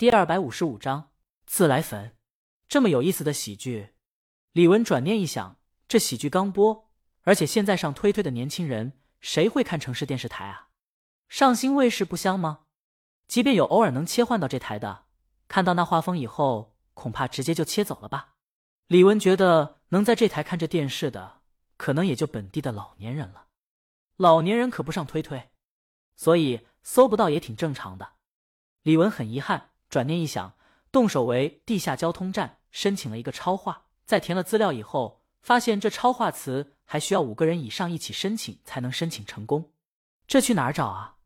第二百五十五章自来粉。这么有意思的喜剧，李文转念一想，这喜剧刚播，而且现在上推推的年轻人谁会看城市电视台啊？上新卫视不香吗？即便有偶尔能切换到这台的，看到那画风以后，恐怕直接就切走了吧。李文觉得能在这台看着电视的，可能也就本地的老年人了。老年人可不上推推，所以搜不到也挺正常的。李文很遗憾，转念一想，动手为地下交通站。申请了一个超话，在填了资料以后，发现这超话词还需要五个人以上一起申请才能申请成功。这去哪儿找啊？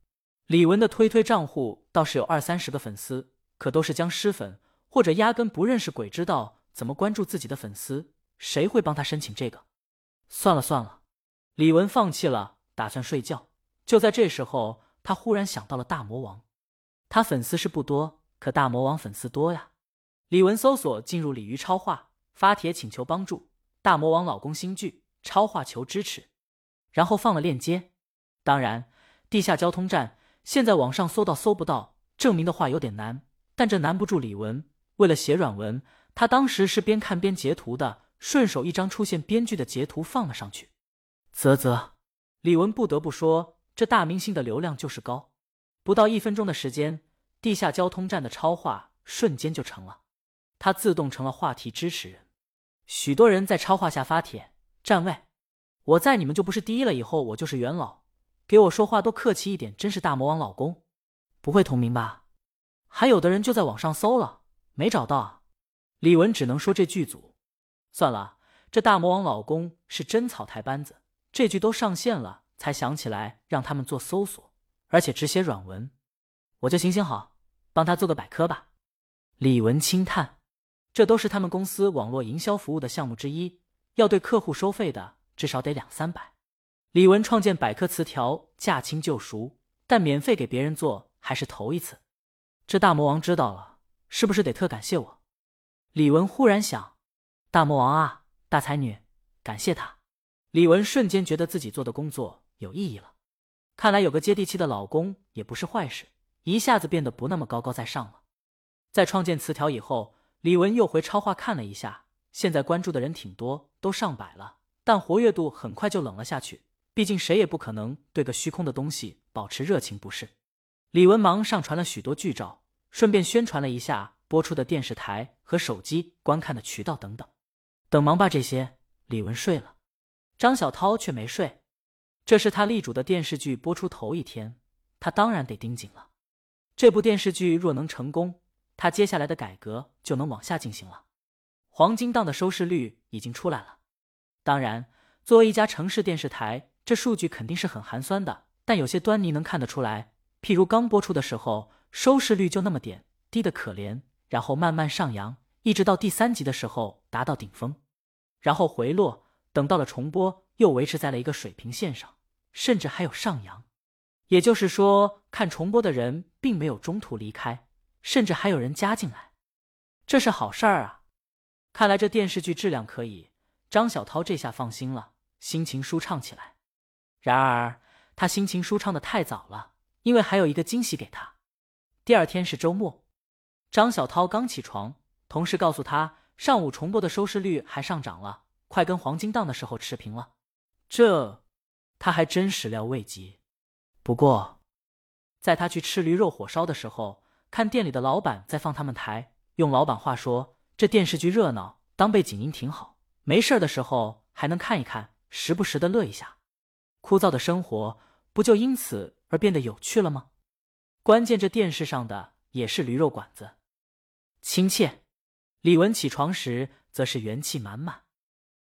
李文的推推账户倒是有二三十个粉丝，可都是僵尸粉，或者压根不认识鬼知道怎么关注自己的粉丝，谁会帮他申请这个？算了算了，李文放弃了，打算睡觉。就在这时候，他忽然想到了大魔王，他粉丝是不多，可大魔王粉丝多呀。李文搜索进入鲤鱼超话，发帖请求帮助大魔王老公新剧超话求支持，然后放了链接。当然，地下交通站现在网上搜到搜不到，证明的话有点难，但这难不住李文。为了写软文，他当时是边看边截图的，顺手一张出现编剧的截图放了上去。啧啧，李文不得不说，这大明星的流量就是高。不到一分钟的时间，地下交通站的超话瞬间就成了。他自动成了话题支持人，许多人在超话下发帖站位，我在你们就不是第一了，以后我就是元老，给我说话都客气一点，真是大魔王老公，不会同名吧？还有的人就在网上搜了，没找到啊。李文只能说这剧组算了，这大魔王老公是真草台班子，这剧都上线了才想起来让他们做搜索，而且只写软文，我就行行好，帮他做个百科吧。李文轻叹。这都是他们公司网络营销服务的项目之一，要对客户收费的至少得两三百。李文创建百科词条，驾轻就熟，但免费给别人做还是头一次。这大魔王知道了，是不是得特感谢我？李文忽然想，大魔王啊，大才女，感谢他。李文瞬间觉得自己做的工作有意义了。看来有个接地气的老公也不是坏事，一下子变得不那么高高在上了。在创建词条以后。李文又回超话看了一下，现在关注的人挺多，都上百了，但活跃度很快就冷了下去。毕竟谁也不可能对个虚空的东西保持热情，不是？李文忙上传了许多剧照，顺便宣传了一下播出的电视台和手机观看的渠道等等。等忙罢这些，李文睡了，张小涛却没睡。这是他力主的电视剧播出头一天，他当然得盯紧了。这部电视剧若能成功。他接下来的改革就能往下进行了。黄金档的收视率已经出来了。当然，作为一家城市电视台，这数据肯定是很寒酸的。但有些端倪能看得出来，譬如刚播出的时候，收视率就那么点，低的可怜，然后慢慢上扬，一直到第三集的时候达到顶峰，然后回落，等到了重播又维持在了一个水平线上，甚至还有上扬。也就是说，看重播的人并没有中途离开。甚至还有人加进来，这是好事儿啊！看来这电视剧质量可以，张小涛这下放心了，心情舒畅起来。然而他心情舒畅的太早了，因为还有一个惊喜给他。第二天是周末，张小涛刚起床，同事告诉他，上午重播的收视率还上涨了，快跟黄金档的时候持平了。这他还真始料未及。不过，在他去吃驴肉火烧的时候。看店里的老板在放他们台，用老板话说，这电视剧热闹，当背景音挺好，没事的时候还能看一看，时不时的乐一下，枯燥的生活不就因此而变得有趣了吗？关键这电视上的也是驴肉馆子，亲切。李文起床时则是元气满满，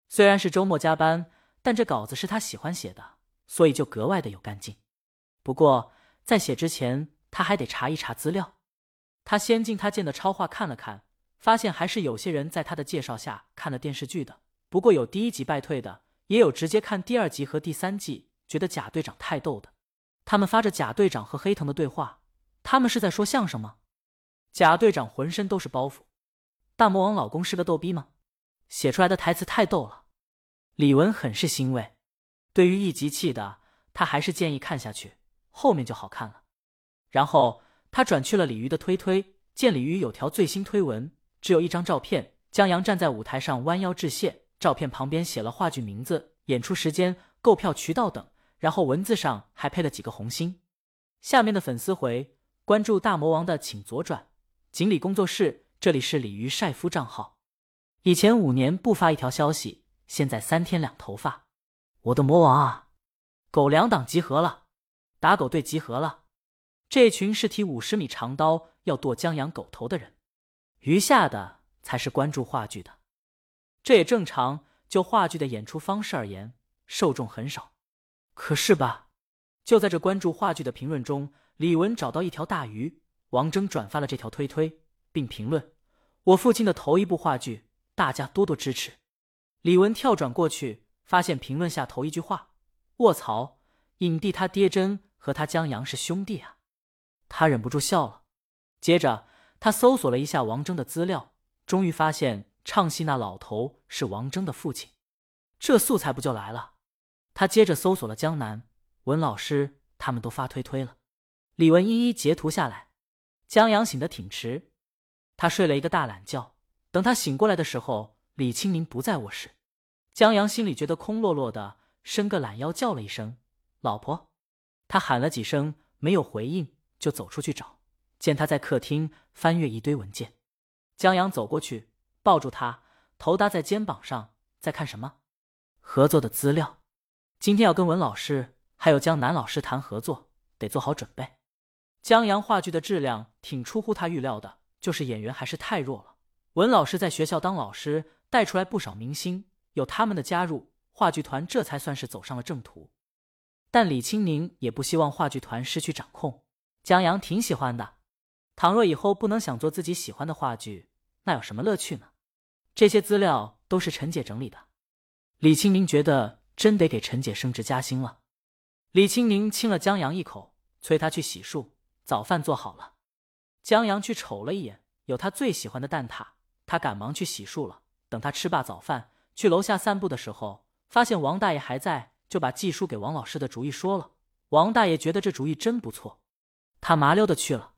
虽然是周末加班，但这稿子是他喜欢写的，所以就格外的有干劲。不过在写之前，他还得查一查资料。他先进他建的超话看了看，发现还是有些人在他的介绍下看了电视剧的。不过有第一集败退的，也有直接看第二集和第三季，觉得贾队长太逗的。他们发着贾队长和黑藤的对话，他们是在说相声吗？贾队长浑身都是包袱，大魔王老公是个逗逼吗？写出来的台词太逗了，李文很是欣慰。对于一集气的，他还是建议看下去，后面就好看了。然后。他转去了鲤鱼的推推，见鲤鱼有条最新推文，只有一张照片，江阳站在舞台上弯腰致谢，照片旁边写了话剧名字、演出时间、购票渠道等，然后文字上还配了几个红心。下面的粉丝回关注大魔王的，请左转。锦鲤工作室，这里是鲤鱼晒夫账号。以前五年不发一条消息，现在三天两头发。我的魔王啊！狗粮党集合了，打狗队集合了。这群是提五十米长刀要剁江阳狗头的人，余下的才是关注话剧的。这也正常，就话剧的演出方式而言，受众很少。可是吧，就在这关注话剧的评论中，李文找到一条大鱼。王峥转发了这条推推，并评论：“我父亲的头一部话剧，大家多多支持。”李文跳转过去，发现评论下头一句话：“卧槽，影帝他爹真和他江阳是兄弟啊！”他忍不住笑了。接着他搜索了一下王峥的资料，终于发现唱戏那老头是王峥的父亲。这素材不就来了？他接着搜索了江南文老师，他们都发推推了。李文一一截图下来。江阳醒得挺迟，他睡了一个大懒觉。等他醒过来的时候，李清明不在卧室。江阳心里觉得空落落的，伸个懒腰叫了一声“老婆”，他喊了几声没有回应，就走出去找。见他在客厅翻阅一堆文件，江阳走过去抱住他，头搭在肩膀上，在看什么？合作的资料。今天要跟文老师还有江南老师谈合作，得做好准备。江阳话剧的质量挺出乎他预料的，就是演员还是太弱了。文老师在学校当老师，带出来不少明星，有他们的加入，话剧团这才算是走上了正途。但李青宁也不希望话剧团失去掌控。江阳挺喜欢的，倘若以后不能想做自己喜欢的话剧，那有什么乐趣呢？这些资料都是陈姐整理的。李青宁觉得真得给陈姐升职加薪了。李青宁亲了江阳一口，催他去洗漱。早饭做好了，江阳去瞅了一眼，有他最喜欢的蛋挞。他赶忙去洗漱了。等他吃罢早饭，去楼下散步的时候，发现王大爷还在，就把寄书给王老师的主意说了。王大爷觉得这主意真不错，他麻溜的去了。